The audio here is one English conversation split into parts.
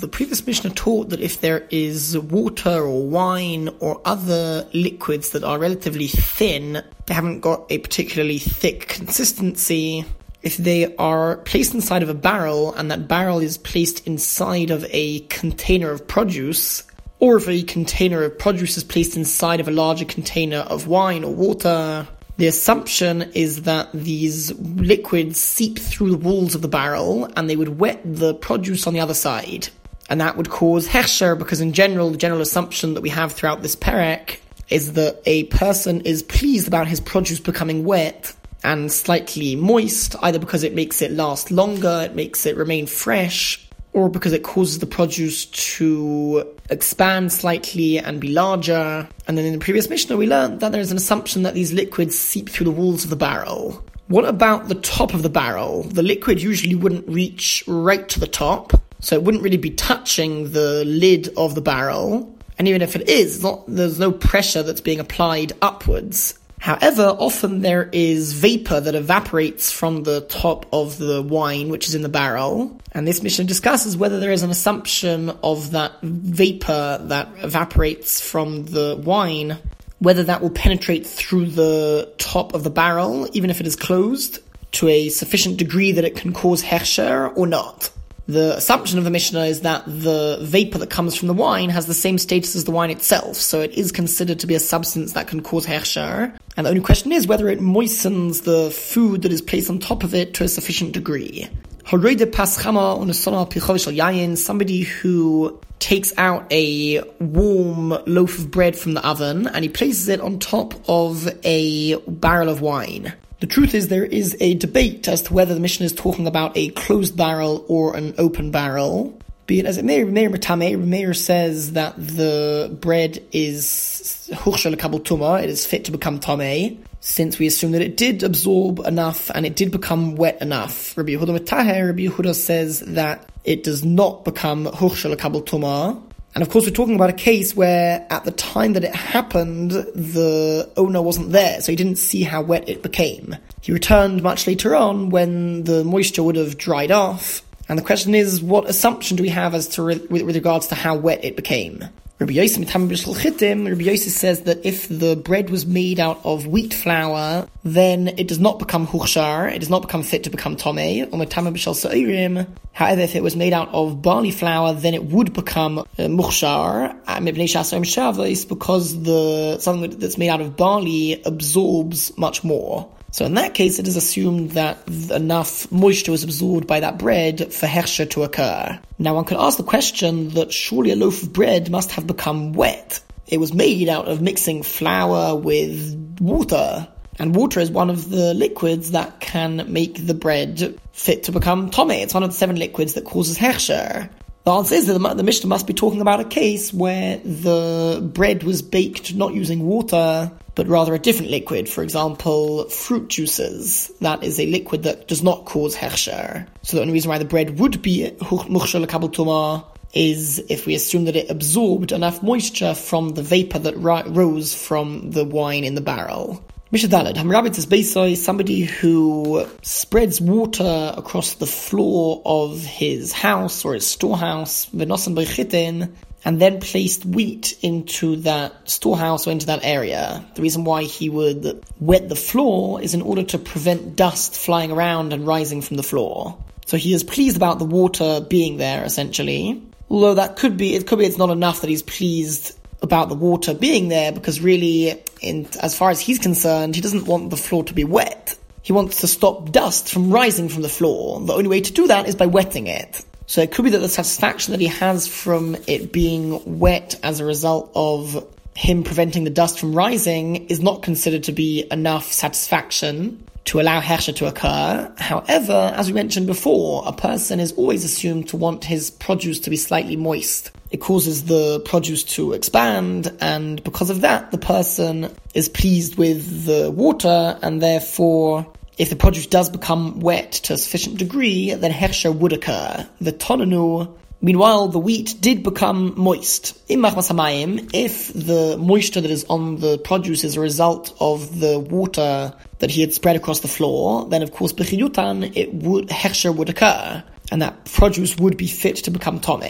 The previous Mishnah taught that if there is water or wine or other liquids that are relatively thin, they haven't got a particularly thick consistency, if they are placed inside of a barrel and that barrel is placed inside of a container of produce, or if a container of produce is placed inside of a larger container of wine or water, the assumption is that these liquids seep through the walls of the barrel and they would wet the produce on the other side. And that would cause hechsher because in general, the general assumption that we have throughout this perek is that a person is pleased about his produce becoming wet and slightly moist, either because it makes it last longer, it makes it remain fresh, or because it causes the produce to expand slightly and be larger. And then in the previous Mishnah, we learned that there's an assumption that these liquids seep through the walls of the barrel. What about the top of the barrel? The liquid usually wouldn't reach right to the top, so it wouldn't really be touching the lid of the barrel. And even if it is, not, there's no pressure that's being applied upwards. However, often there is vapor that evaporates from the top of the wine, which is in the barrel. And this Mishnah discusses whether there is an assumption of that vapor that evaporates from the wine, whether that will penetrate through the top of the barrel, even if it is closed, to a sufficient degree that it can cause hechsher or not the assumption of the Mishnah is that the vapor that comes from the wine has the same status as the wine itself, so it is considered to be a substance that can cause hechsher. And the only question is whether it moistens the food that is placed on top of it to a sufficient degree. Somebody who takes out a warm loaf of bread from the oven and he places it on top of a barrel of wine. The truth is there is a debate as to whether the Mishnah is talking about a closed barrel or an open barrel. Be it as it may, Meir Matame, Meir says that the bread is huchshel kabel tuma, it is fit to become tame, since we assume that it did absorb enough and it did become wet enough. Rabbi Yehuda Metaher, Rabbi Yehuda says that it does not become huchshel kabel tuma, and of course, we're talking about a case where at the time that it happened, the owner wasn't there, so he didn't see how wet it became. He returned much later on when the moisture would have dried off. And the question is, what assumption do we have as to re- with regards to how wet it became? Rabbi Yosei Rabbi says that if the bread was made out of wheat flour, then it does not become huchshar, it does not become fit to become tome. Or mitamabishal sa'irim. However, if it was made out of barley flour, then it would become uh, muchshar, because the something that's made out of barley absorbs much more. So in that case, it is assumed that enough moisture was absorbed by that bread for hechsher to occur. Now one could ask the question that surely a loaf of bread must have become wet. It was made out of mixing flour with water. And water is one of the liquids that can make the bread fit to become tome. It's one of the seven liquids that causes hechsher. The answer is that the, the Mishnah must be talking about a case where the bread was baked not using water, but rather a different liquid, for example, fruit juices. That is a liquid that does not cause hechsher. So the only reason why the bread would be muchshel kabel tuma is if we assume that it absorbed enough moisture from the vapor that rose from the wine in the barrel. Mishadalad, Hamrabit is basically somebody who spreads water across the floor of his house or his storehouse, b'chitin, and then placed wheat into that storehouse or into that area. The reason why he would wet the floor is in order to prevent dust flying around and rising from the floor. So he is pleased about the water being there, essentially. Although that could be, it could be it's not enough that he's pleased about the water being there because really, in, as far as he's concerned, he doesn't want the floor to be wet. He wants to stop dust from rising from the floor. The only way to do that is by wetting it. So it could be that the satisfaction that he has from it being wet as a result of him preventing the dust from rising is not considered to be enough satisfaction to allow hechsher to occur. However, as we mentioned before, a person is always assumed to want his produce to be slightly moist. It causes the produce to expand, and because of that, the person is pleased with the water, and therefore if the produce does become wet to a sufficient degree, then hechsher would occur. The tonanu, meanwhile, the wheat did become moist. In if the moisture that is on the produce is a result of the water that he had spread across the floor, then of course, bechiyutan, it would, hechsher would occur. and that produce would be fit to become tome.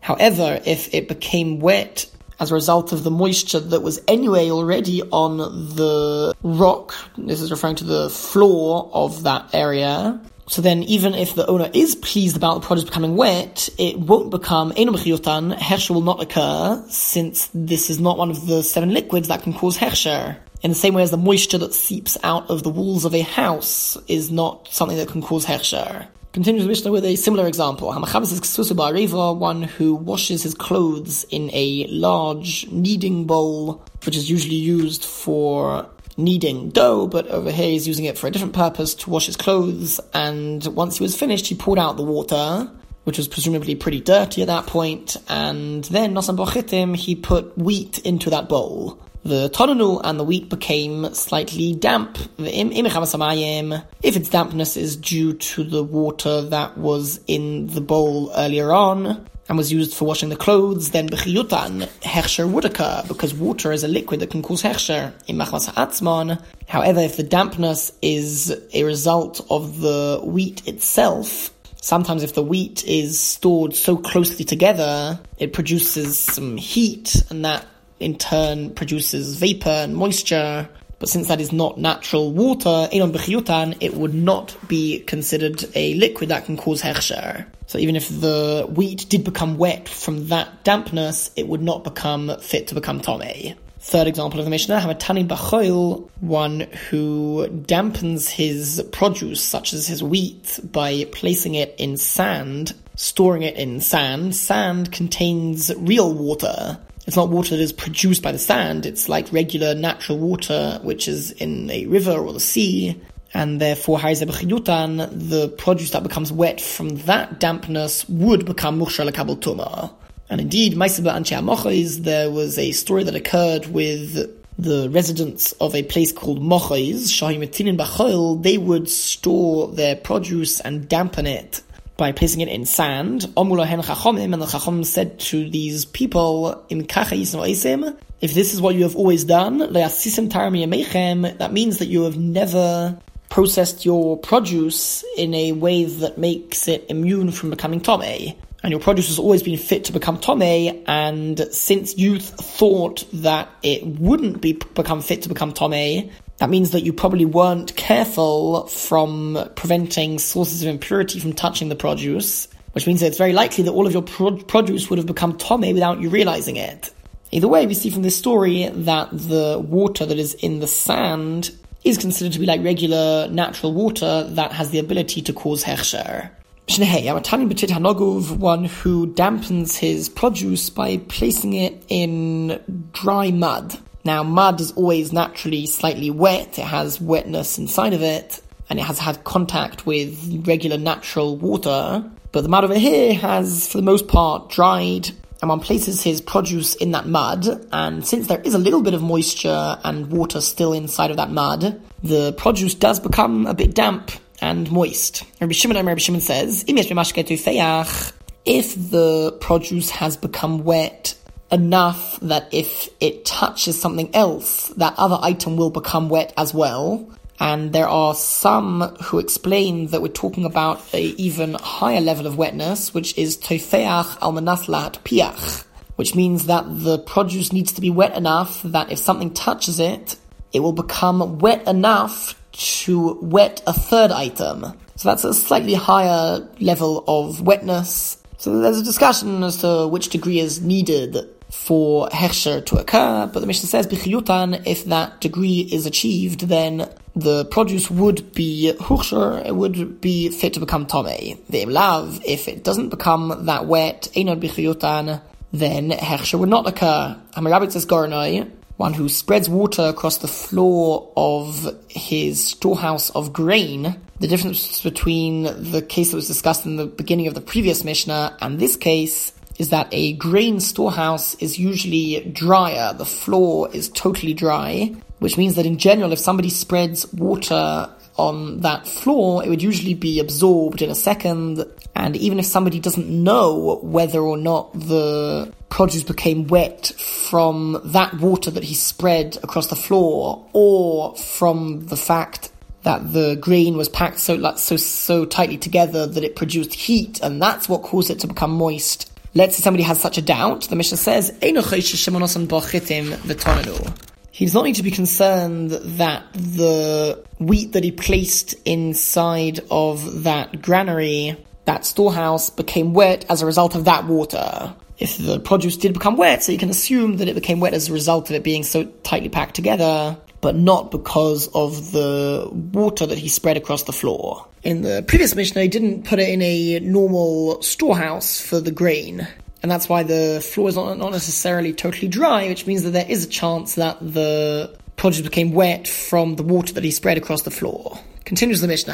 However, if it became wet as a result of the moisture that was anyway already on the rock, this is referring to the floor of that area, so then, even if the owner is pleased about the produce becoming wet, it won't become enomechiotan. Hechsher will not occur, since this is not one of the seven liquids that can cause hechsher. In the same way as the moisture that seeps out of the walls of a house is not something that can cause hechsher. Continues the Mishnah with a similar example. One who washes his clothes in a large kneading bowl, which is usually used for kneading dough, but over here he's using it for a different purpose to wash his clothes. And once he was finished, he poured out the water, which was presumably pretty dirty at that point. And then Nosan Bochitim, he put wheat into that bowl. The tonanu and the wheat became slightly damp. If its dampness is due to the water that was in the bowl earlier on, and was used for washing the clothes, then b'chiyutan, hechsher would occur, because water is a liquid that can cause hechsher in machmas ha'atzman. However, if the dampness is a result of the wheat itself, sometimes if the wheat is stored so closely together, it produces some heat, and that in turn produces vapor and moisture, but since that is not natural water, it would not be considered a liquid that can cause hechsher. So even if the wheat did become wet from that dampness, it would not become fit to become tome. Third example of the Mishnah, Hamatani Bachoil, one who dampens his produce, such as his wheat, by placing it in sand, storing it in sand. Sand contains real water, it's not water that is produced by the sand, it's like regular natural water which is in a river or the sea, and therefore the produce that becomes wet from that dampness would become mukhshar lekabel tuma. And indeed, Maysabah Antia Mohiz, there was a story that occurred with the residents of a place called Mochais, Shahim Bachol, they would store their produce and dampen it by placing it in sand. Omulahen Chachomim, and the Chachom said to these people, in Kachais if this is what you have always done, that means that you have never processed your produce in a way that makes it immune from becoming tome. And your produce has always been fit to become tome, and since you thought that it wouldn't be become fit to become tome, that means that you probably weren't careful from preventing sources of impurity from touching the produce, which means that it's very likely that all of your pro- produce would have become tome without you realizing it. Either way, we see from this story that the water that is in the sand is considered to be like regular natural water that has the ability to cause hechsher. Shnehei, I'm a tiny betit hanoguv, one who dampens his produce by placing it in dry mud. Now, mud is always naturally slightly wet, it has wetness inside of it, and it has had contact with regular natural water. But the mud over here has, for the most part, dried, and one places his produce in that mud, and since there is a little bit of moisture and water still inside of that mud, the produce does become a bit damp and moist. Rabbi Shimon, Rabbi Shimon says, if the produce has become wet enough that if it touches something else, that other item will become wet as well. And there are some who explain that we're talking about a even higher level of wetness, which is tofeach al manaslat piach, which means that the produce needs to be wet enough that if something touches it, it will become wet enough to wet a third item. So that's a slightly higher level of wetness. So there's a discussion as to which degree is needed for Hechsher to occur, but the Mishnah says, B'chiyutan, if that degree is achieved, then the produce would be Huchsher, it would be fit to become Tome. The Imlav, if it doesn't become that wet, Einod B'chiyutan, then Hechsher would not occur. Hamarabit says Goranoi, one who spreads water across the floor of his storehouse of grain. The difference between the case that was discussed in the beginning of the previous Mishnah and this case is that a grain storehouse is usually drier. The floor is totally dry, which means that in general, if somebody spreads water on that floor, it would usually be absorbed in a second. And even if somebody doesn't know whether or not the produce became wet from that water that he spread across the floor or from the fact that the grain was packed so so so tightly together that it produced heat, and that's what caused it to become moist. Let's say somebody has such a doubt. The Mishnah says, he does not need to be concerned that the wheat that he placed inside of that granary, that storehouse, became wet as a result of that water. If the produce did become wet, so you can assume that it became wet as a result of it being so tightly packed together, but not because of the water that he spread across the floor. In the previous Mishnah, he didn't put it in a normal storehouse for the grain. And that's why the floor is not, not necessarily totally dry, which means that there is a chance that the produce became wet from the water that he spread across the floor. Continues the Mishnah,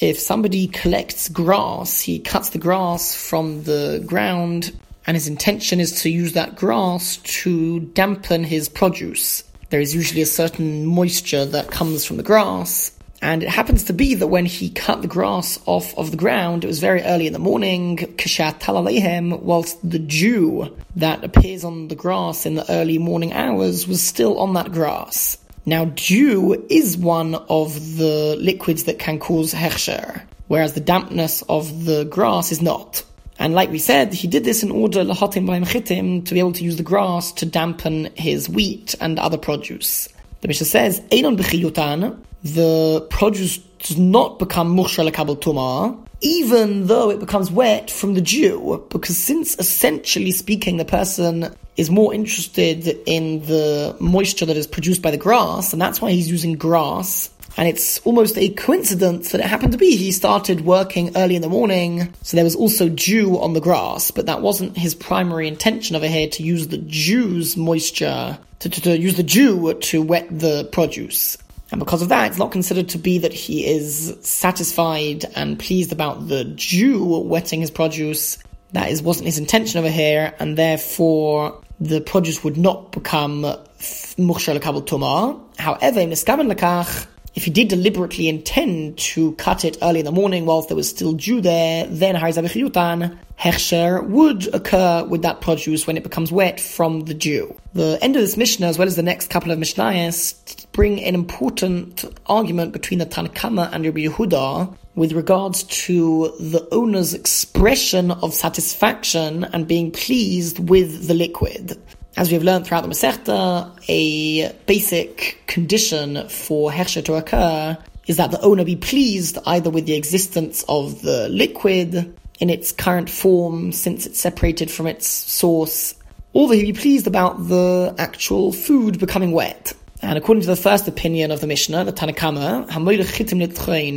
if somebody collects grass, he cuts the grass from the ground and his intention is to use that grass to dampen his produce. There is usually a certain moisture that comes from the grass, and it happens to be that when he cut the grass off of the ground, it was very early in the morning, kashat talalehem, whilst the dew that appears on the grass in the early morning hours was still on that grass. Now, dew is one of the liquids that can cause hechsher, whereas the dampness of the grass is not. And like we said, he did this in order to be able to use the grass to dampen his wheat and other produce. The Mishnah says, Einon b'chiyutan, the produce does not become mushra lekabel tuma, even though it becomes wet from the dew, because since essentially speaking, the person is more interested in the moisture that is produced by the grass, and that's why he's using grass and it's almost a coincidence that it happened to be he started working early in the morning, so there was also dew on the grass, but that wasn't his primary intention over here to use the dew's moisture, to, to, to use the dew to wet the produce. And because of that, it's not considered to be that he is satisfied and pleased about the dew wetting his produce. That is wasn't his intention over here, and therefore the produce would not become mukhshar kabel tuma. However, in lakach, if he did deliberately intend to cut it early in the morning whilst there was still dew there, then Harizabechiyutan, Hechsher would occur with that produce when it becomes wet from the dew. The end of this Mishnah, as well as the next couple of Mishnayos, bring an important argument between the Tanakama and Rabbi Yehuda with regards to the owner's expression of satisfaction and being pleased with the liquid. As we have learned throughout the Masechta, a basic condition for hechsher to occur is that the owner be pleased either with the existence of the liquid in its current form since it's separated from its source, or that he be pleased about the actual food becoming wet. And according to the first opinion of the Mishnah, the Tanakama,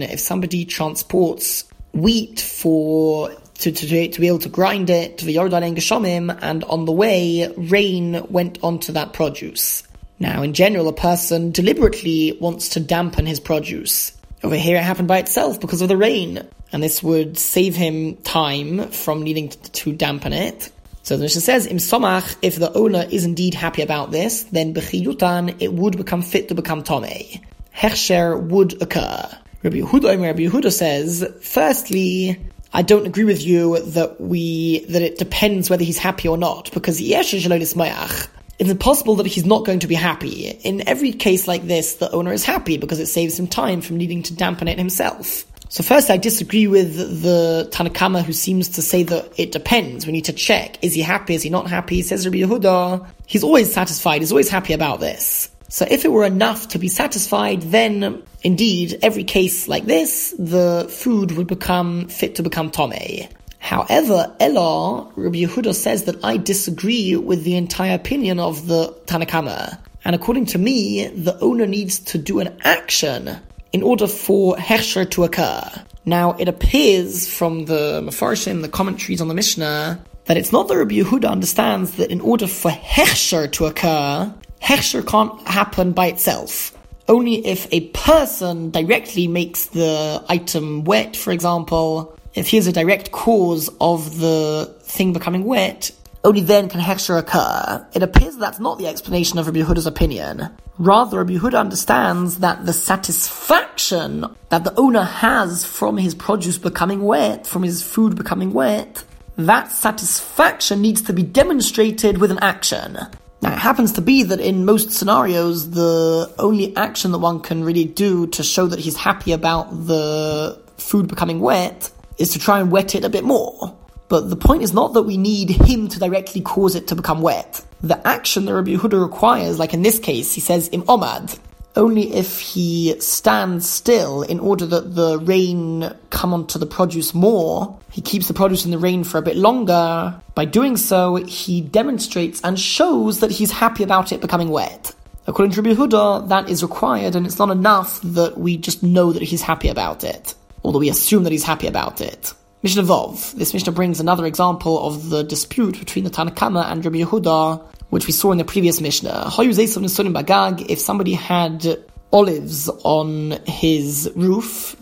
if somebody transports wheat for to, to, to be able to grind it, to the Yordan Geshomim, and on the way, rain went onto that produce. Now, in general, a person deliberately wants to dampen his produce. Over here, it happened by itself because of the rain, and this would save him time from needing to, to dampen it. So the Mishnah says, Im Somach, if the owner is indeed happy about this, then Bechiyutan, it would become fit to become Tomei. Hechsher would occur. Rabbi Yehuda, Rabbi Yehuda says, firstly, I don't agree with you that we that it depends whether he's happy or not because it's impossible that he's not going to be happy. In every case like this, the owner is happy because it saves him time from needing to dampen it himself. So first, I disagree with the Tanakama who seems to say that it depends. We need to check. Is he happy? Is he not happy? Says Rabbi Yehuda. He's always satisfied. He's always happy about this. So if it were enough to be satisfied, then indeed, every case like this, the food would become fit to become tome. However, Ella, Rabbi Yehuda says that I disagree with the entire opinion of the Tanakama. And according to me, the owner needs to do an action in order for Hechsher to occur. Now, it appears from the Mefarshim, the commentaries on the Mishnah, that it's not that Rabbi Yehuda understands that in order for Hechsher to occur, Hechsher can't happen by itself. Only if a person directly makes the item wet, for example, if he is a direct cause of the thing becoming wet, only then can Hechsher occur. It appears that's not the explanation of Rabbi Yehuda's opinion. Rather, Rabbi Yehuda understands that the satisfaction that the owner has from his produce becoming wet, from his food becoming wet, that satisfaction needs to be demonstrated with an action. Now, it happens to be that in most scenarios, the only action that one can really do to show that he's happy about the food becoming wet is to try and wet it a bit more. But the point is not that we need him to directly cause it to become wet. The action that Rabbi Yehuda requires, like in this case, he says im omad, only if he stands still in order that the rain come onto the produce more. He keeps the produce in the rain for a bit longer. By doing so, he demonstrates and shows that he's happy about it becoming wet. According to Rabbi Huda, that is required, and it's not enough that we just know that he's happy about it, although we assume that he's happy about it. Mishnah Vov. This Mishnah brings another example of the dispute between the Tanakama and Rabbi Yehuda which we saw in the previous Mishnah. If somebody had olives on his roof,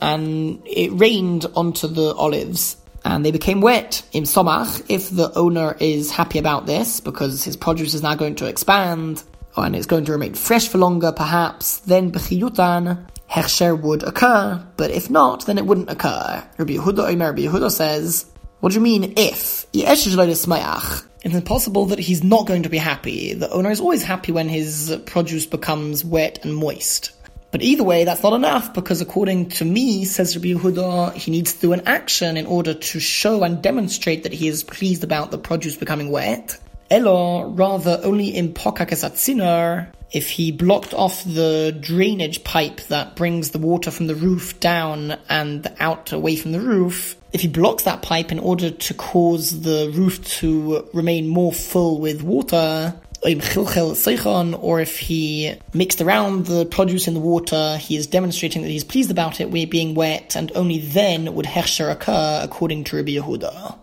and it rained onto the olives, and they became wet. Im somach, if the owner is happy about this, because his produce is now going to expand, and it's going to remain fresh for longer, perhaps, then bechiyutan, hechsher would occur, but if not, then it wouldn't occur. Rabbi Yehuda Omer Rabbi Yehuda says, what do you mean if? It's impossible that he's not going to be happy. The owner is always happy when his produce becomes wet and moist. But either way, that's not enough because according to me, says Rabbi Yehuda, he needs to do an action in order to show and demonstrate that he is pleased about the produce becoming wet. Elo, rather only in pokakesatzinar, if he blocked off the drainage pipe that brings the water from the roof down and out away from the roof, if he blocks that pipe in order to cause the roof to remain more full with water, or if he mixed around the produce in the water, he is demonstrating that he's pleased about it being wet, and only then would hechsher occur according to Rabbi Yehuda.